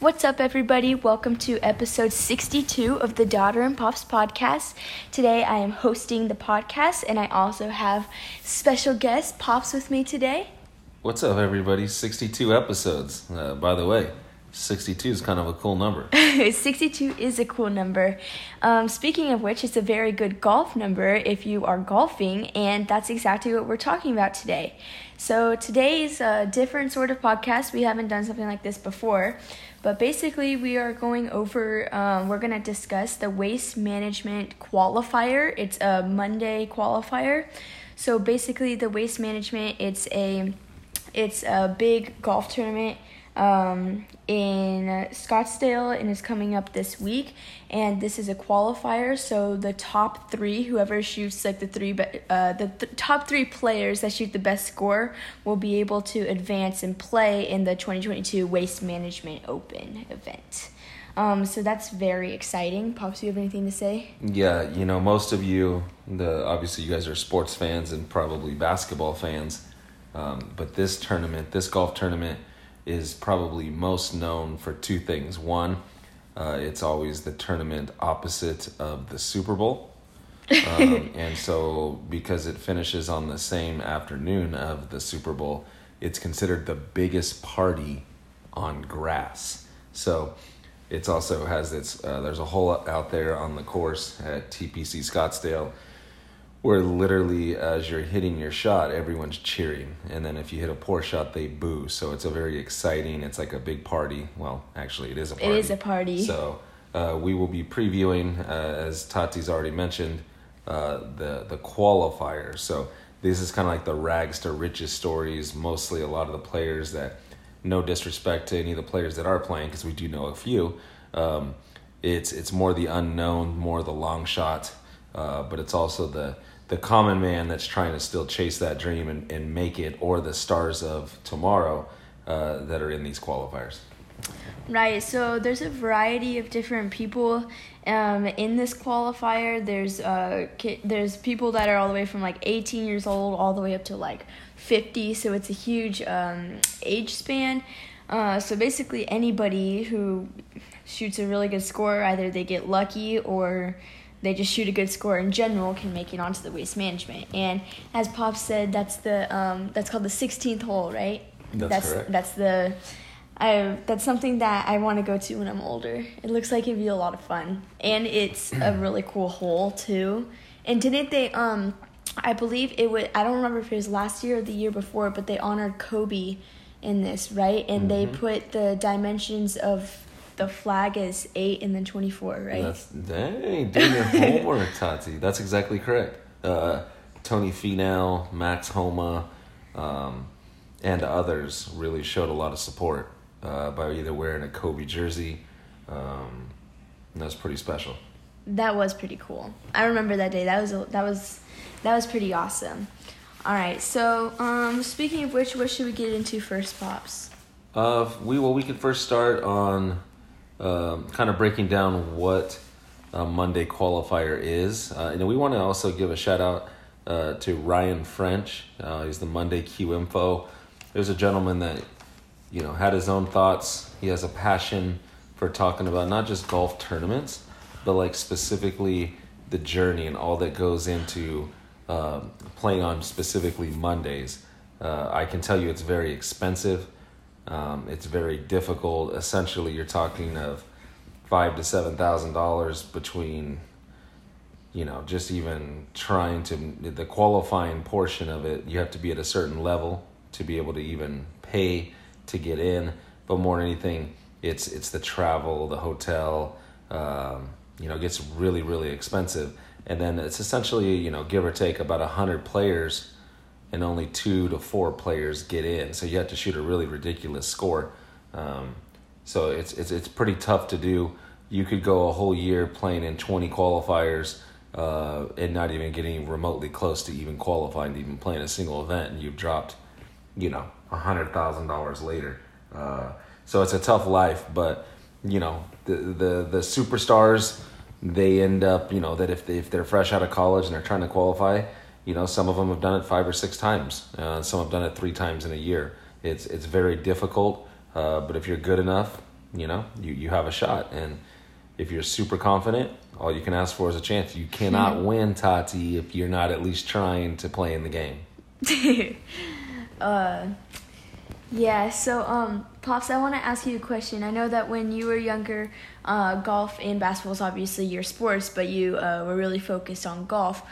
What's up, everybody? Welcome to episode 62 of the Daughter and Pops podcast. Today I am hosting the podcast, and I also have special guest Pops with me today. What's up, everybody? 62 episodes. Uh, by the way, 62 is kind of a cool number. 62 is a cool number. Um, speaking of which, it's a very good golf number if you are golfing, and that's exactly what we're talking about today. So, today's a different sort of podcast. We haven't done something like this before, but basically, we are going over, um, we're going to discuss the waste management qualifier. It's a Monday qualifier. So, basically, the waste management, it's a it's a big golf tournament um, in Scottsdale and is coming up this week. And this is a qualifier, so the top three, whoever shoots like the three, uh, the th- top three players that shoot the best score, will be able to advance and play in the 2022 Waste Management Open event. Um, so that's very exciting. Pops, do you have anything to say? Yeah, you know, most of you, the obviously you guys are sports fans and probably basketball fans, um, but this tournament, this golf tournament is probably most known for two things. One, uh, it's always the tournament opposite of the Super Bowl. um, and so, because it finishes on the same afternoon of the Super Bowl, it's considered the biggest party on grass. So, it's also has its uh, there's a hole out there on the course at TPC Scottsdale where literally as you're hitting your shot everyone's cheering. And then if you hit a poor shot they boo. So it's a very exciting it's like a big party. Well actually it is a party it is a party. So uh, we will be previewing uh, as tati's already mentioned uh, the the qualifiers so this is kind of like the rags to riches stories mostly a lot of the players that no disrespect to any of the players that are playing because we do know a few. Um, it's it's more the unknown more the long shot uh, but it's also the the common man that's trying to still chase that dream and, and make it, or the stars of tomorrow uh, that are in these qualifiers. Right. So there's a variety of different people um, in this qualifier. There's uh, there's people that are all the way from like 18 years old all the way up to like 50. So it's a huge um, age span. Uh, so basically, anybody who shoots a really good score, either they get lucky or they just shoot a good score in general can make it onto the waste management. And as Pop said, that's the um, that's called the 16th hole, right? That's, that's correct. That's the I that's something that I want to go to when I'm older. It looks like it'd be a lot of fun, and it's a really cool hole too. And didn't they um I believe it would I don't remember if it was last year or the year before, but they honored Kobe in this, right? And mm-hmm. they put the dimensions of the flag is eight and then twenty four, right? That's dang, do your homework, Tati. That's exactly correct. Uh, Tony Finau, Max Homa, um, and others really showed a lot of support uh, by either wearing a Kobe jersey. Um, that was pretty special. That was pretty cool. I remember that day. That was that was that was pretty awesome. All right. So, um, speaking of which, what should we get into first, pops? Uh, we well, we could first start on um, kind of breaking down what Monday qualifier is. Uh, and we want to also give a shout out uh, to Ryan French. Uh, he's the Monday Q Info. There's a gentleman that you know had his own thoughts. He has a passion for talking about not just golf tournaments, but like specifically the journey and all that goes into um, playing on specifically Mondays. Uh, I can tell you it's very expensive. Um, it's very difficult. Essentially, you're talking of five to seven thousand dollars between, you know, just even trying to the qualifying portion of it. You have to be at a certain level to be able to even pay to get in. But more than anything, it's it's the travel, the hotel. Um, you know, gets really really expensive, and then it's essentially you know give or take about a hundred players and only two to four players get in. So you have to shoot a really ridiculous score. Um, so it's it's it's pretty tough to do. You could go a whole year playing in 20 qualifiers uh, and not even getting remotely close to even qualifying to even playing a single event, and you've dropped, you know, a hundred thousand dollars later. Uh, so it's a tough life, but you know the the the superstars they end up you know that if they, if they're fresh out of college and they're trying to qualify you know, some of them have done it five or six times. Uh, some have done it three times in a year. It's it's very difficult, uh, but if you're good enough, you know, you, you have a shot. And if you're super confident, all you can ask for is a chance. You cannot win, Tati, if you're not at least trying to play in the game. uh, yeah. So, um, pops, I want to ask you a question. I know that when you were younger, uh, golf and basketball is obviously your sports, but you uh, were really focused on golf.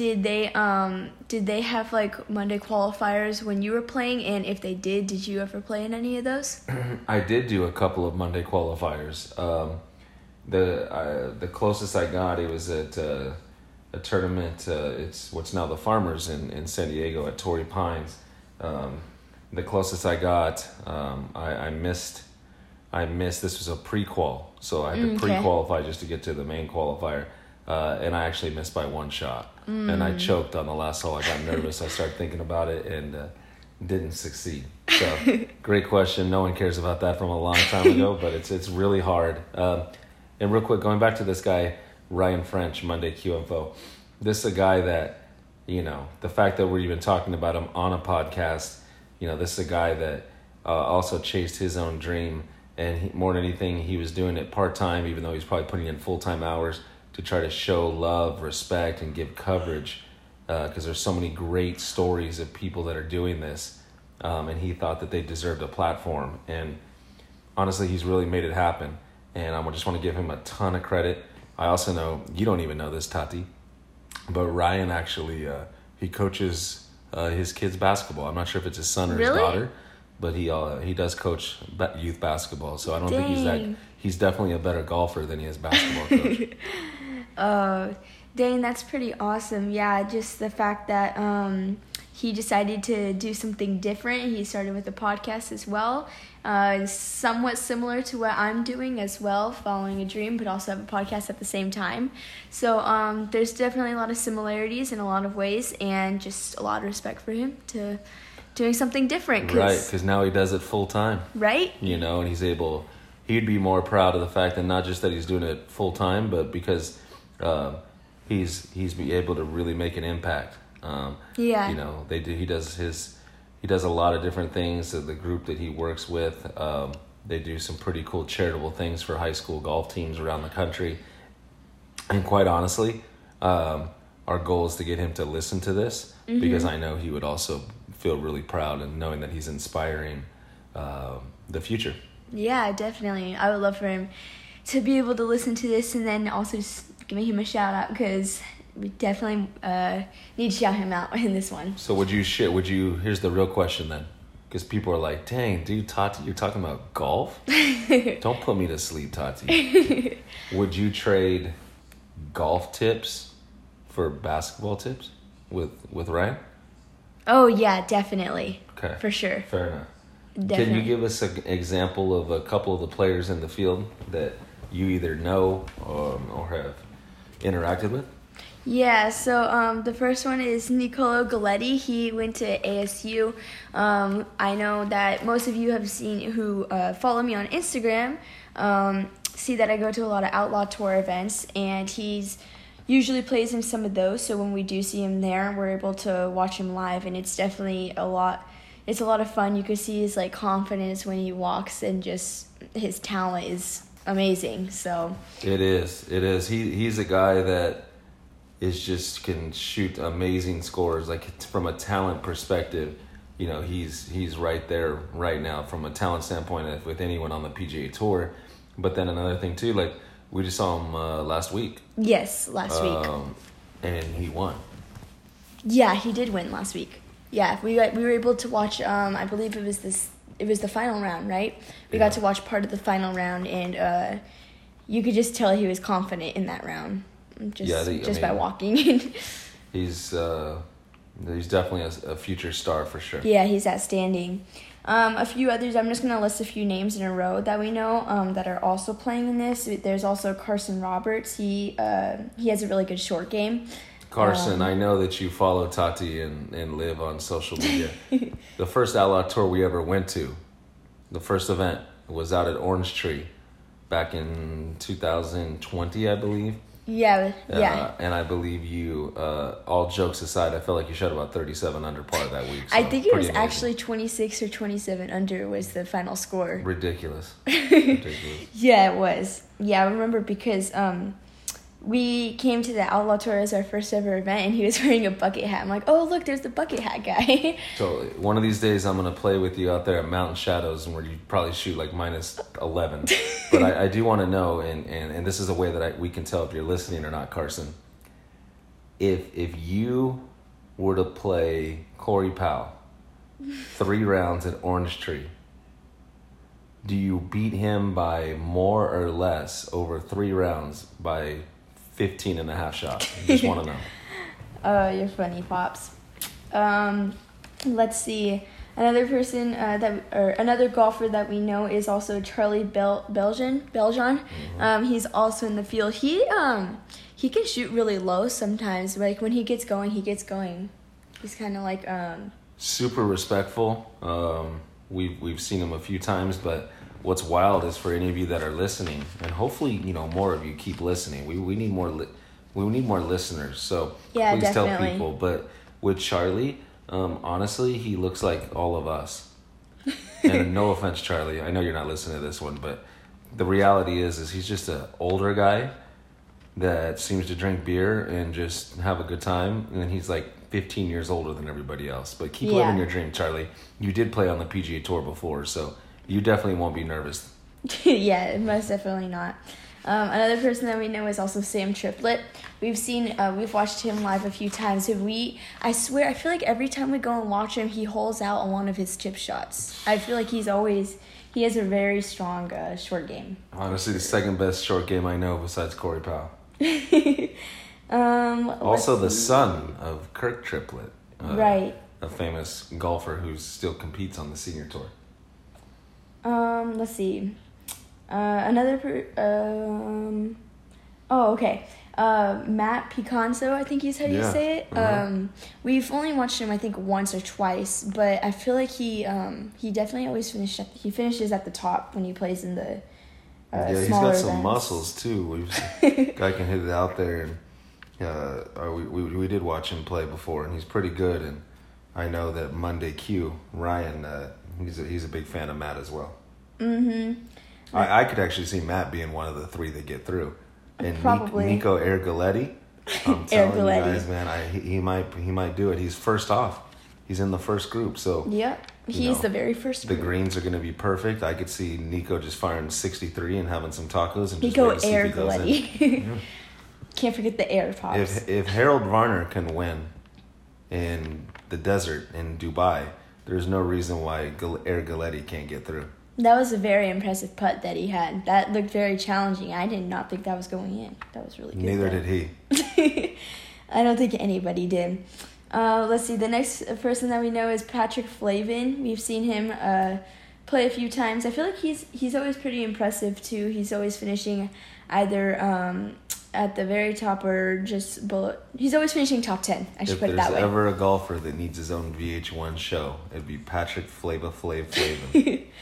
Did they um did they have like Monday qualifiers when you were playing? And if they did, did you ever play in any of those? I did do a couple of Monday qualifiers. Um, the uh, the closest I got it was at uh, a tournament. Uh, it's what's now the Farmers in, in San Diego at Torrey Pines. Um, the closest I got, um, I, I missed. I missed. This was a pre-qual, so I had to Mm, okay. pre-qualify just to get to the main qualifier, uh, and I actually missed by one shot, and I choked on the last hole. I got nervous. I started thinking about it and uh, didn't succeed. So, great question. No one cares about that from a long time ago, but it's it's really hard. Um, and real quick, going back to this guy Ryan French, Monday Q Info. This is a guy that, you know, the fact that we're even talking about him on a podcast, you know, this is a guy that uh, also chased his own dream. And he, more than anything, he was doing it part time, even though he's probably putting in full time hours to try to show love, respect, and give coverage. Because there's so many great stories of people that are doing this. Um, and he thought that they deserved a platform. And honestly, he's really made it happen. And I just want to give him a ton of credit. I also know you don't even know this, Tati, but Ryan actually uh, he coaches uh, his kids basketball. I'm not sure if it's his son or his daughter, but he uh, he does coach youth basketball. So I don't think he's that. He's definitely a better golfer than he is basketball coach. Uh, dang, that's pretty awesome. Yeah, just the fact that um, he decided to do something different. He started with a podcast as well, uh, somewhat similar to what I'm doing as well, following a dream, but also have a podcast at the same time. So um, there's definitely a lot of similarities in a lot of ways, and just a lot of respect for him to doing something different. 'cause- right, because now he does it full time. Right? you know, and he's able. He'd be more proud of the fact that not just that he's doing it full time, but because uh, he's he's be able to really make an impact. Um, Yeah. You know, they do. He does his. He does a lot of different things. The group that he works with, um, they do some pretty cool charitable things for high school golf teams around the country. And quite honestly, um, our goal is to get him to listen to this because I know he would also feel really proud and knowing that he's inspiring um the future. Yeah, definitely. I would love for him to be able to listen to this and then also just giving him a shout out because we definitely uh, need to shout him out in this one. So would you shit? Would you? Here's the real question then, because people are like, "Dang, dude, Tati, you're talking about golf? Don't put me to sleep, Tati." would you trade golf tips for basketball tips with with Ryan? Oh yeah, definitely. Okay, For sure. fair enough. Definitely. Can you give us an example of a couple of the players in the field that you either know or, or have interacted with? Yeah, so um, the first one is Nicolo Galletti. He went to ASU. Um, I know that most of you have seen who uh, follow me on Instagram um, see that I go to a lot of Outlaw Tour events, and he's usually plays in some of those. So when we do see him there, we're able to watch him live, and it's definitely a lot. It's a lot of fun. You can see his like confidence when he walks, and just his talent is amazing. So It is. It is. He he's a guy that is just can shoot amazing scores. Like from a talent perspective, you know, he's he's right there right now from a talent standpoint with anyone on the PGA Tour. But then another thing too, like we just saw him uh, last week, yes, last week. um, and he won. Yeah, he did win last week. Yeah, we got, we were able to watch. Um, I believe it was this. It was the final round, right? We Yeah. got to watch part of the final round, and uh, you could just tell he was confident in that round, just Yeah, they- I just by walking. He's uh, he's definitely a, a future star for sure. yeah, he's outstanding. Um, a few others. I'm just gonna list a few names in a row that we know um, that are also playing in this. There's also Carson Roberts. He uh, he has a really good short game. Carson, Um, I know that you follow Tati and, and live on social media. the first Outlaw tour we ever went to, the first event was out at Orange Tree back in 2020, I believe. Yeah, yeah. Uh, and I believe you, uh, all jokes aside, I felt like you shot about 37 under par that week. I think it was amazing. actually 26 or 27 under was the final score. ridiculous. ridiculous. Yeah, it was. Yeah, I remember because um, we came to the Outlaw Tour as our first ever event, and he was wearing a bucket hat. I'm like, oh look, there's the bucket hat guy. totally. one of these days, I'm gonna play with you out there at Mountain Shadows, and where you probably shoot like minus eleven. but I, I do want to know, and, and and this is a way that I, we can tell if you're listening or not, Carson. If if you were to play Corey Powell three rounds at Orange Tree, do you beat him by more or less over three rounds by 15 and a half shots? Just want to know. Oh, you're funny, pops. Um, let's see. Another person uh, that or another golfer that we know is also Charlie Bel- Beljan. Beljan. Um, he's also in the field. He um he can shoot really low sometimes. Like when he gets going, he gets going. He's kind of like um super respectful. Um, we've we've seen him a few times, but what's wild is for any of you that are listening, and hopefully you know more of you keep listening. We we need more li- we need more listeners. So Yeah, please tell definitely. people. But with Charlie, um, honestly, he looks like all of us. and no offense, Charlie. I know you're not listening to this one, but the reality is, is he's just an older guy that seems to drink beer and just have a good time. And he's like 15 years older than everybody else. But keep Yeah. living your dream, Charlie. You did play on the PGA Tour before, so you definitely won't be nervous. yeah, most definitely not. Um, another person that we know is also Sam Triplett. We've seen, uh, we've watched him live a few times, and we, I swear, I feel like every time we go and watch him, he holds out on one of his chip shots. I feel like he's always, he has a very strong uh, short game. Honestly, the second best short game I know besides Corey Powell. Um, Also, the son of Kirk Triplett. uh, Right. A famous golfer who still competes on the senior tour. Um, let's see. Uh, another, per- um, oh, okay. Uh, Matt Picanso, I think he's how you say it. uh-huh. Um, we've only watched him, I think, once or twice, but I feel like he, um, he definitely always finished. At, he finishes at the top when he plays in the. Uh, yeah, he's got some events. muscles too. We've guy can hit it out there, and uh, uh, we, we we did watch him play before, and he's pretty good. And I know that Monday Q Ryan, uh, he's a, he's a big fan of Matt as well. Mm-hmm. I, I could actually see Matt being one of the three that get through, and Nic- Probably. Nico Ergoletti. I'm telling you guys, man, I he, might he might do it. He's first off. He's in the first group, so Yep. He's know, the very first. the group. greens are going to be perfect. I could see Nico just firing 63 and having some tacos and just Nico wait to see if he goes in. Ergoletti. Can't forget the air pops. If if Harold Varner can win in the desert in Dubai, there's no reason why Air Galletti can't get through. That was a very impressive putt that he had. That looked very challenging. I did not think that was going in. That was really good. Neither though. did he. I don't think anybody did. Uh, let's see. The next person that we know is Patrick Flavin. We've seen him uh, play a few times. I feel like he's he's always pretty impressive too. He's always finishing either um, at the very top or just below. He's always finishing top ten. I should If put it that way. If there's ever a golfer that needs his own VH1 show, it'd be Patrick Flava Flav Flavin.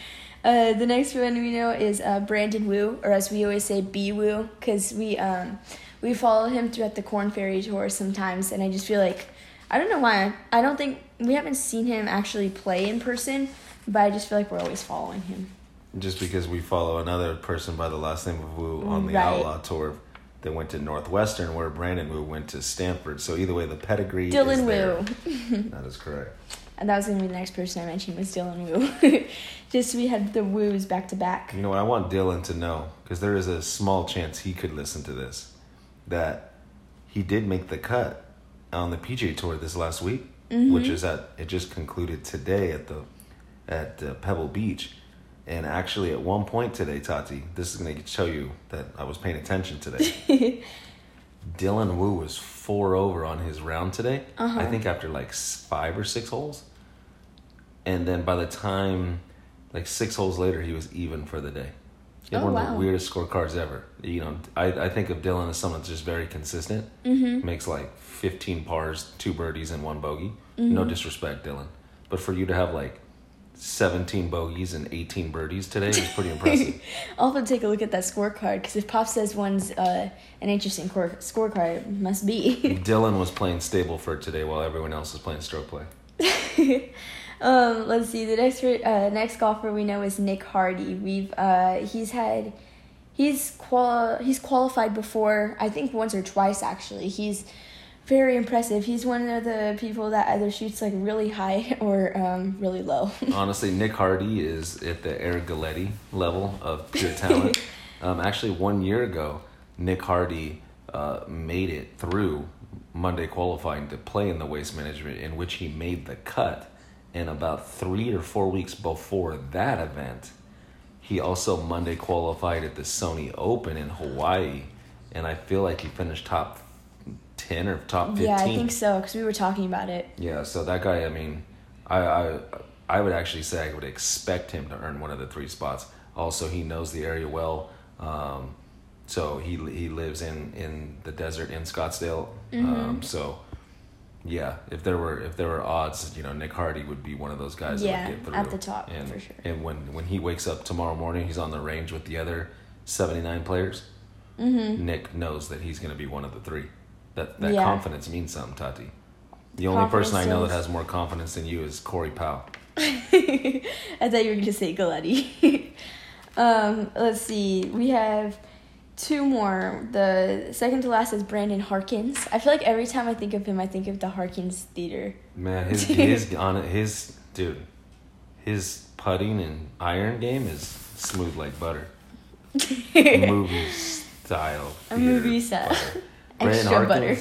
Uh, the next one we know is uh, Brandon Wu, or as we always say, B Wu, because we um, we follow him throughout the Corn Ferry tour sometimes, and I just feel like I don't know why I don't think we haven't seen him actually play in person, but I just feel like we're always following him. Just because we follow another person by the last name of Wu on the Right. Outlaw Tour that went to Northwestern, where Brandon Wu went to Stanford. So either way, the pedigree is Dylan. Wu, That is correct. and that was gonna be the next person I mentioned was Dylan Wu. just we had the Woos back to back. You know what? I want Dylan to know because there is a small chance he could listen to this that he did make the cut on the PGA Tour this last week, which is at it just concluded today at the at uh, Pebble Beach. And actually, at one point today, Tati, this is going to show you that I was paying attention today. Dylan Wu was four over on his round today. Uh-huh. I think after like five or six holes. And then by the time, like six holes later, he was even for the day. He had Oh, one of the weirdest scorecards ever. You know, I, I think of Dylan as someone that's just very consistent. Mm-hmm. Makes like 15 pars, two birdies, and one bogey. No Mm-hmm. disrespect, Dylan. But for you to have like 17 bogeys and 18 birdies today. is pretty impressive. I'll have to take a look at that scorecard because if Pop says one's uh, an interesting cor- scorecard, it must be. Dylan was playing Stableford today while everyone else was playing stroke play. um, let's see. The next uh, next golfer we know is Nick Hardy. We've uh, he's had he's qual he's qualified before. I think once or twice actually. He's very impressive. He's one of the people that either shoots like really high or um, really low. Honestly, Nick Hardy is at the Eric Galletti level of pure talent. um, actually, one year ago, Nick Hardy uh, made it through Monday qualifying to play in the waste management, in which he made the cut. And about three or four weeks before that event, he also Monday qualified at the Sony Open in Hawaii, and I feel like he finished top ten or top fifteen. Yeah, I think so because we were talking about it. Yeah, so that guy, I mean, I, I I would actually say I would expect him to earn one of the three spots. Also, he knows the area well. Um, so he he lives in in the desert in Scottsdale. Mm-hmm. Um, so yeah, if there were if there were odds, you know, Nick Hardy would be one of those guys Yeah, that would get through at the top, And for sure. and when when he wakes up tomorrow morning, he's on the range with the other seventy nine players. Mm-hmm. Nick knows that he's going to be one of the three. That that Yeah. confidence means something, Tati. The only person I know that has more confidence than you is Corey Powell. I thought you were going to say Galletti. um, let's see. We have two more. The second to last is Brandon Harkins. I feel like every time I think of him, I think of the Harkins Theater. Man, his his on his dude, his putting and iron game is smooth like butter. movie style. A movie style. Brandon Extra butter.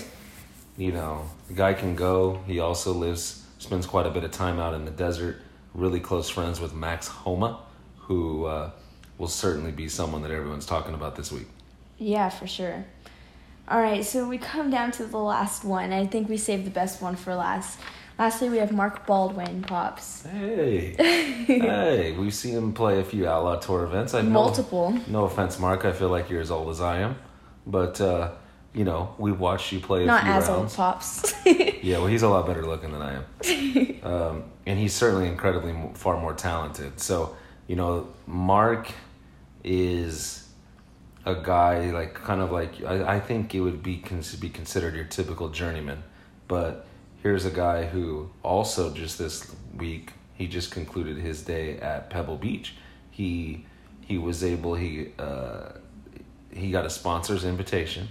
You know, the guy can go. He also lives, spends quite a bit of time out in the desert. Really close friends with Max Homa, who uh, will certainly be someone that everyone's talking about this week. Yeah, for sure. All right, so we come down to the last one. I think we saved the best one for last. Lastly, we have Mark Baldwin pops. Hey, hey, we've seen him play a few Outlaw Tour events. I know, Multiple. No offense, Mark. I feel like you're as old as I am, but uh, you know we watched you play a Not few as old rounds. pops. Yeah, well, he's a lot better looking than I am, um, and he's certainly incredibly far more talented. So, you know, Mark is a guy like kind of like I, I think it would be cons- be considered your typical journeyman, but here's a guy who also just this week he just concluded his day at Pebble Beach. He he was able he uh, he got a sponsor's invitation,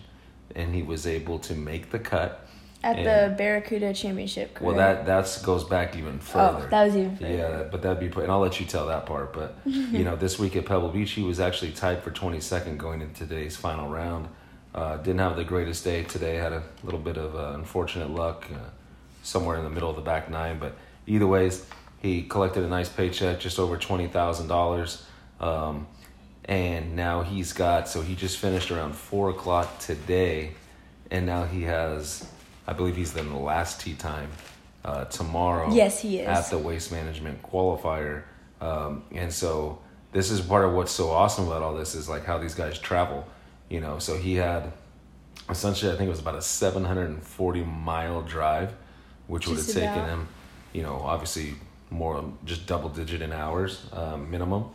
and he was able to make the cut. At And- the Barracuda Championship. Well, that that's goes back even further. Oh, that was even further. Yeah, but that'd be, and I'll let you tell that part. But you know, this week at Pebble Beach, he was actually tied for 22nd going into today's final round. Uh, didn't have the greatest day today. Had a little bit of uh, unfortunate luck, uh, somewhere in the middle of the back nine. But either ways, he collected a nice paycheck, just over twenty thousand dollars. And now he's got so he just finished around four o'clock today, and now he has, I believe he's in the last tee time uh, tomorrow. Yes, he is. at the waste management qualifier, um, and so this is part of what's so awesome about all this is like how these guys travel. You know, so he had essentially I think it was about a seven hundred and forty mile drive, which would have taken about. him, you know, obviously more just double digit in hours um, minimum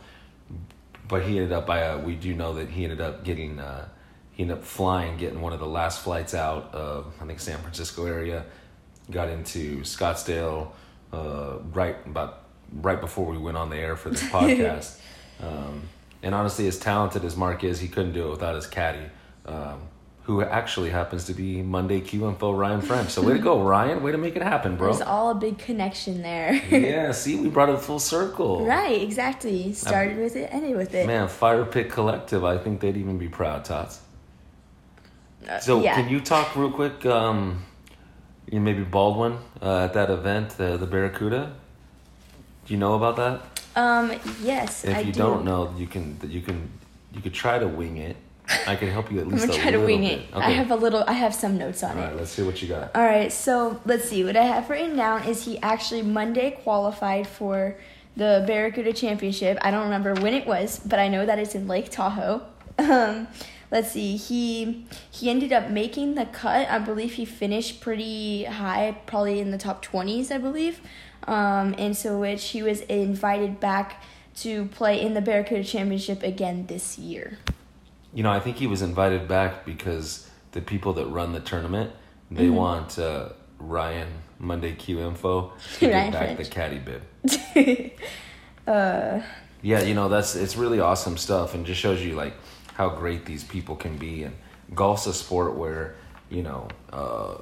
but he ended up by uh, we do know that he ended up getting uh, he ended up flying getting one of the last flights out of I think San Francisco area. Got into Scottsdale uh, right about right before we went on the air for this podcast. Um, and honestly as talented as Mark is he couldn't do it without his caddy. Um, who actually happens to be Monday Q Info Ryan French so way to go Ryan way to make it happen bro There's all a big connection there. yeah see we brought it full circle right, exactly. Started with it, ended with it. Man, Fire Pit Collective, I think they'd even be proud, Tots. Uh, So, yeah. can you talk real quick? Um, you know, maybe Baldwin uh, at that event, the the Barracuda. Do you know about that? Um, yes, If I you do. not know, you can you can you could try to wing it. I can help you at least. I'm gonna try to wing bit. it. Okay. I have a little. I have some notes on All it. right, let's see what you got. All right, so let's see. What I have written down is he actually Monday qualified for the Barracuda Championship. I don't remember when it was, but I know that it's in Lake Tahoe. Um, let's see. He he ended up making the cut. I believe he finished pretty high, probably in the top twenties. I believe. um, and so which he was invited back to play in the Barracuda Championship again this year. You know, I think he was invited back because the people that run the tournament they Mm-hmm. want uh, Ryan Monday Q info to get back French. the caddy bid. Uh, Yeah, you know that's it's really awesome stuff, and just shows you like how great these people can be. And golf's a sport where you know uh,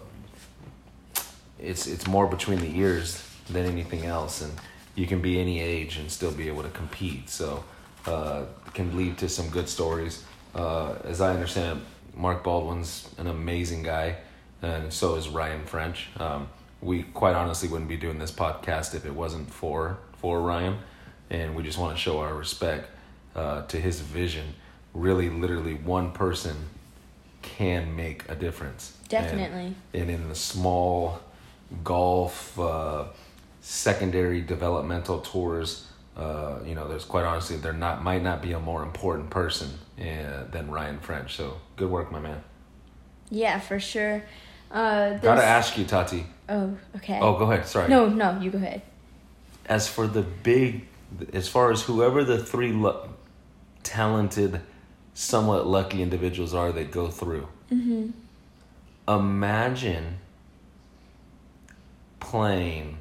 it's it's more between the ears than anything else, and you can be any age and still be able to compete. So uh, can lead to some good stories. Uh, as I understand, it, Mark Baldwin's an amazing guy, and so is Ryan French. Um, we quite honestly wouldn't be doing this podcast if it wasn't for for Ryan, and we just want to show our respect uh, to his vision. Really, literally, one person can make a difference. And- Definitely. and in the small golf uh, secondary developmental tours uh, you know there's quite honestly there not might not be a more important person uh, than Ryan French so good work my man yeah, for sure. Uh, this, gotta ask you Tati Oh, okay. oh go ahead sorry No, no, you go ahead. as for the big as far as whoever the three lu- talented somewhat lucky individuals are that go through Mm-hmm. imagine playing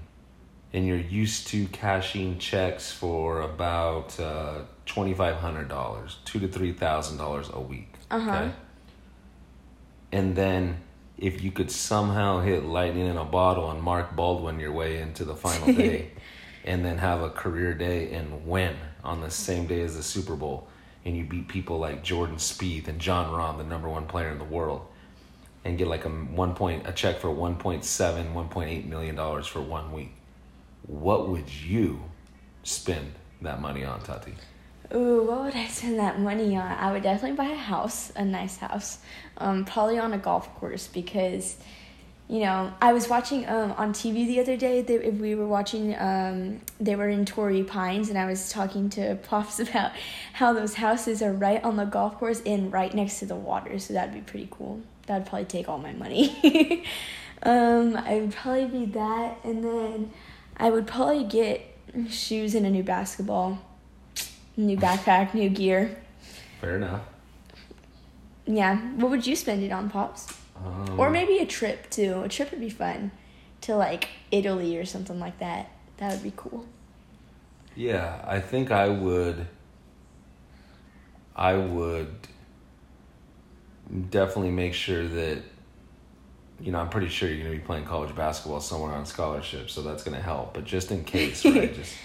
and you're used to cashing checks for about uh, $2500 two to three thousand dollars a week Uh-huh. and then if you could somehow hit lightning in a bottle and mark baldwin your way into the final day and then have a career day and win on the same day as the super bowl and you beat people like jordan Spieth and jon Rahm, the number one player in the world and get like a one point a check for 1.7 1.8 million dollars for one week what would you spend that money on tati Ooh, what would I spend that money on? I would definitely buy a house, a nice house, um, probably on a golf course because, you know, I was watching um, on TV the other day. They, if we were watching, um, they were in Torrey Pines, and I was talking to Pops about how those houses are right on the golf course and right next to the water. So that'd be pretty cool. That'd probably take all my money. um, would probably be that, and then I would probably get shoes and a new basketball. New backpack, new gear. fair enough Yeah. What would you spend it on, Pops? um, Or maybe a trip too. A trip would be fun. To like Italy or something like that. That would be cool. Yeah, I think I would. I would definitely make sure that, you know, I'm pretty sure you're going to be playing college basketball somewhere on scholarship, so that's going to help. But just in case, right? Just,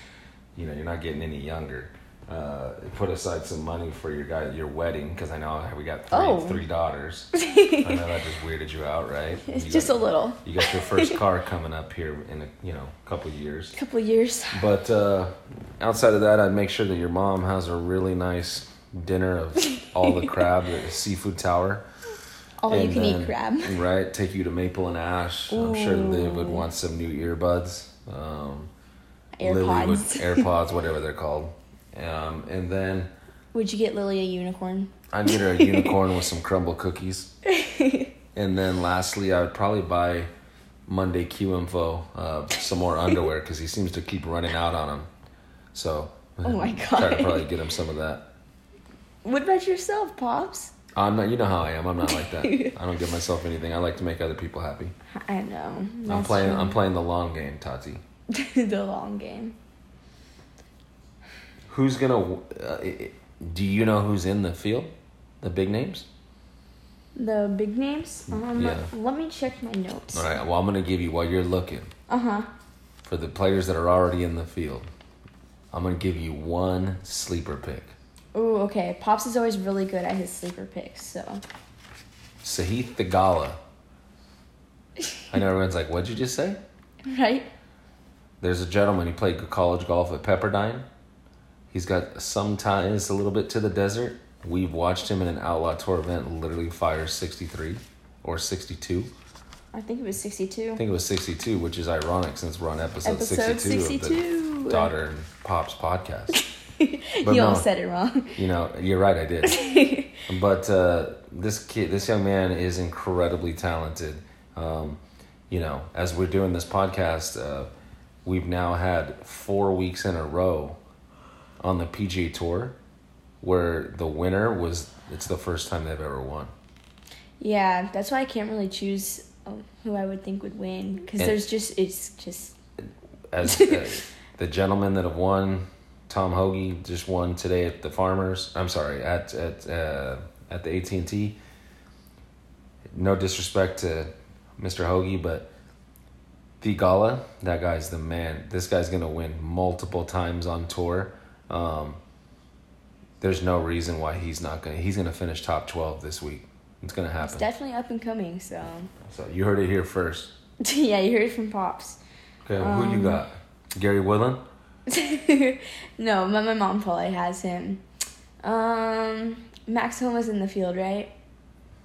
you know, you're not getting any younger. Uh, put aside some money for your guy, your wedding, because I know we got three, Oh. three daughters. I know that just weirded you out, right? It's You just got- a little. You got your first car coming up here in a you know couple years. Couple years. But uh, outside of that, I'd make sure that your mom has a really nice dinner of all the crab at the Seafood Tower. All you can eat crab. Right, take you to Maple and Ash. I'm sure Liv would want some new earbuds. Um, Lily would, AirPods. AirPods, whatever they're called. Um, and then Would you get Lily a unicorn? I'd get her a unicorn with some crumble cookies. and then lastly, I would probably buy Monday Q Info uh, some more underwear because he seems to keep running out on them. So, Oh my god! try to probably get him some of that. What about yourself, Pops? I'm not. You know how I am. I'm not like that. I don't give myself anything. I like to make other people happy. I know. I'm playing. true. I'm playing the long game, Tati. the long game. Who's gonna? Uh, do you know who's in the field? The big names. The big names? Um, Yeah. Let me check my notes. All right. Well, I'm gonna give you while you're looking. Uh huh. for the players that are already in the field, I'm gonna give you one sleeper pick. Ooh, okay. Pops is always really good at his sleeper picks, so. Sahith Theegala. I know everyone's like, "What'd you just say?" Right? There's a gentleman. He played college golf at Pepperdine. He's got some ties a little bit to the desert. We've watched him in an outlaw tour event literally fire 63 or 62. I think it was 62. I think it was 62, which is ironic since we're on episode, Episode 62, 62. of the Daughter and Pops podcast. you no. almost said it wrong. You know, you're right, I did. but uh, this kid, this young man is incredibly talented. Um, you know, as we're doing this podcast, uh, we've now had four weeks in a row on the PGA Tour where the winner was it's the first time they've ever won. Yeah, that's why I can't really choose um, who I would think would win because there's just it's just As uh, the gentlemen that have won, Tom Hoge just won today at the Farmers. I'm sorry, at at uh, at the AT and T. No disrespect to Mr. Hoge, but Theegala, that guy's the man. This guy's gonna win multiple times on tour. Um, there's no reason why he's not gonna. He's gonna finish top twelve this week. It's gonna it's happen. definitely up and coming. So so you heard it here first. yeah, you heard it from pops. Okay, who you Um, got? Gary Woodland. no, my, my mom probably has him. Um, Max Homa's in the field, right?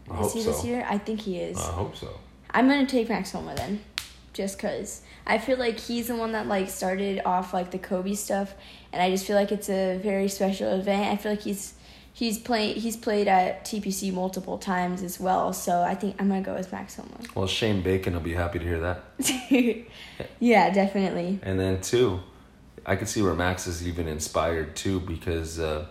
I is hope he so. this year? I think he is. I hope so. I'm gonna take Max Homa then, just cause I feel like he's the one that like started off like the Kobe stuff, and I just feel like it's a very special event. I feel like he's he's played he's played at TPC multiple times as well, so I think I'm gonna go with Max Homa. Well, Shane Bacon will be happy to hear that. yeah, definitely. And then two, I could see where Max is even inspired too because, uh,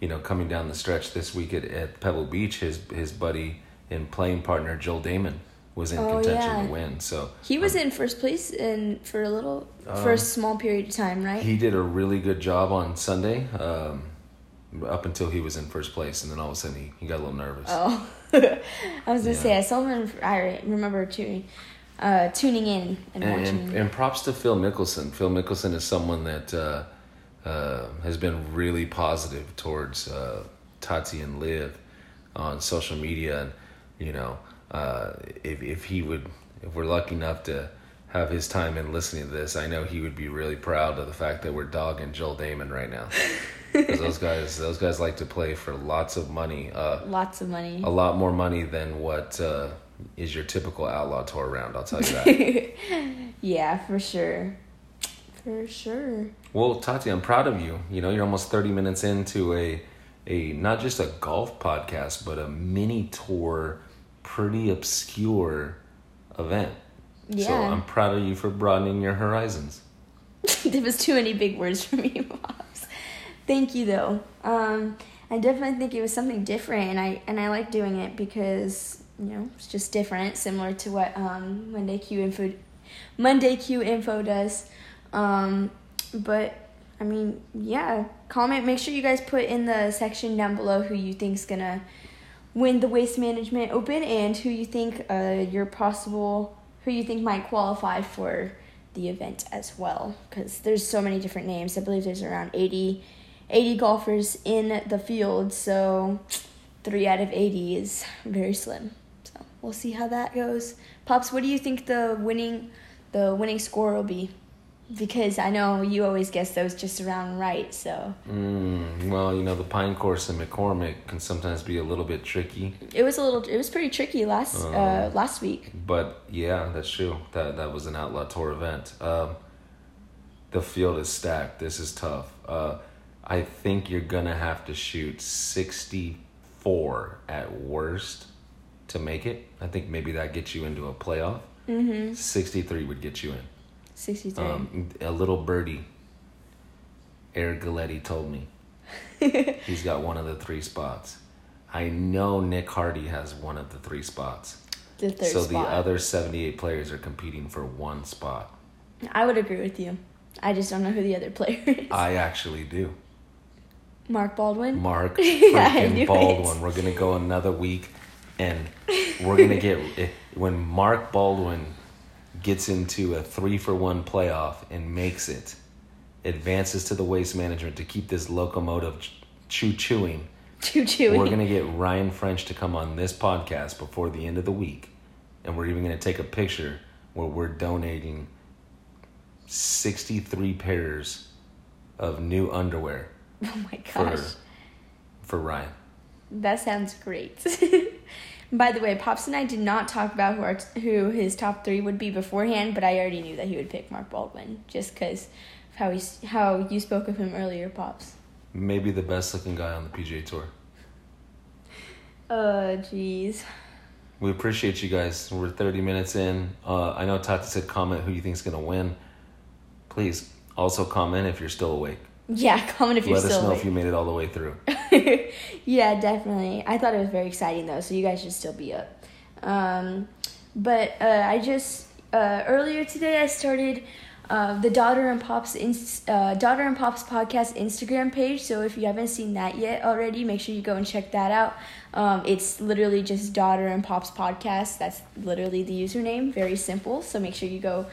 you know, coming down the stretch this week at, at Pebble Beach, his his buddy and playing partner Joel Dahmen was in Oh, contention yeah. to win. So He was in first place in for a little for Um, a small period of time, right? he did a really good job on Sunday. Um, up until he was in first place, and then all of a sudden he, he got a little nervous. Oh, I was gonna Yeah. say I saw him. In, I remember tuning, uh, tuning in and, and, watching. and, and props to Phil Mickelson. Phil Mickelson is someone that uh, uh, has been really positive towards uh, Tati and Liv on social media, and you know, uh, if if he would, if we're lucky enough to have his time in listening to this, I know he would be really proud of the fact that we're dogging Joel Dahmen right now. 'Cause those guys, those guys like to play for lots of money. Uh, Lots of money. a lot more money than what uh, is your typical outlaw tour round. I'll tell you that. yeah, for sure. For sure. Well, Tati, I'm proud of you. You know, you're almost 30 minutes into a a not just a golf podcast, but a mini tour, pretty obscure event. Yeah. So I'm proud of you for broadening your horizons. there was too many big words for me, Pops. Thank you though. Um, I definitely think it was something different, and I and I like doing it because you know it's just different, similar to what um, Monday Q Info, Monday Q Info does. Um, but I mean, yeah. Comment. Make sure you guys put in the section down below who you think's gonna win the Waste Management Open and who you think uh, your possible who you think might qualify for the event as well because there's so many different names. I believe there's around 80, 80 golfers in the field, so three out of 80 is very slim. We'll see how that goes. Pops, what do you think the winning the winning score will be? Because I know you always guess those just around right, so Mm, well, you know, the Pine Course in McCormick can sometimes be a little bit tricky. it was a little it was pretty tricky last uh, last week. But yeah, that's true. That that was an outlaw tour event. Um, the field is stacked. This is tough. Uh, I think you're gonna have to shoot sixty four at worst to make it. I think maybe that gets you into a playoff. Mm-hmm. Sixty three would get you in. 63. Um, a little birdie. Eric Galletti told me he's got one of the three spots. I know Nick Hardy has one of the three spots. the third so spot. the other 78 players are competing for one spot. I would agree with you. I just don't know who the other player is. I actually do. Mark Baldwin. Mark freaking it. Baldwin. We're going to go another week and we're going to get when Mark Baldwin gets into a 3 for 1 playoff and makes it advances to the waste management to keep this locomotive ch- choo chewing. Choo choo. We're going to get Ryan French to come on this podcast before the end of the week. And we're even going to take a picture where we're donating 63 pairs of new underwear Oh my for, gosh. for Ryan. That sounds great. By the way, Pops and I did not talk about who, our who his top three would be beforehand, but I already knew that he would pick Mark Baldwin just because of how, he, s- how you spoke of him earlier, Pops. Maybe the best looking guy on the PGA Tour. Uh, jeez. We appreciate you guys. We're 30 minutes in. Uh, I know Tati said comment who you think's going to win. please also comment if you're still awake. Yeah, comment if you're still. Let us know awake. if you made it all the way through. yeah, definitely. I thought it was very exciting though, so you guys should still be up. Um, but uh, I just uh, earlier today I started uh, the Daughter and Pops inst- uh, Daughter and Pops podcast Instagram page. So if you haven't seen that yet already, make sure you go and check that out. Um, it's literally just Daughter and Pops podcast. That's literally the username. Very simple. So make sure you go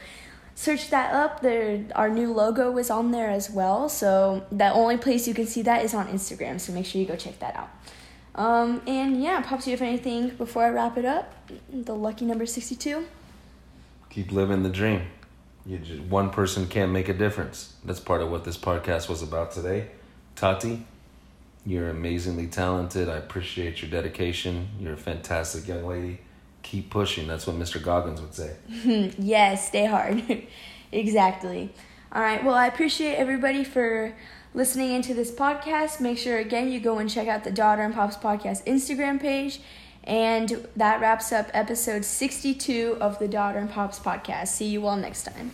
search that up. There, our new logo is on there as well. So the only place you can see that is on Instagram. So make sure you go check that out. Um, and yeah, Pops, you have anything before I wrap it up? The lucky number sixty-two. Keep living the dream. You just, one person can't make a difference. That's part of what this podcast was about today. Tati, you're amazingly talented. I appreciate your dedication. You're a fantastic young lady. Keep pushing. That's what Mr. Goggins would say. yes, stay hard. exactly. All right. Well, I appreciate everybody for listening into this podcast. Make sure again you go and check out the Daughter and Pops podcast Instagram page. And that wraps up episode 62 of the Daughter and Pops podcast. See you all next time.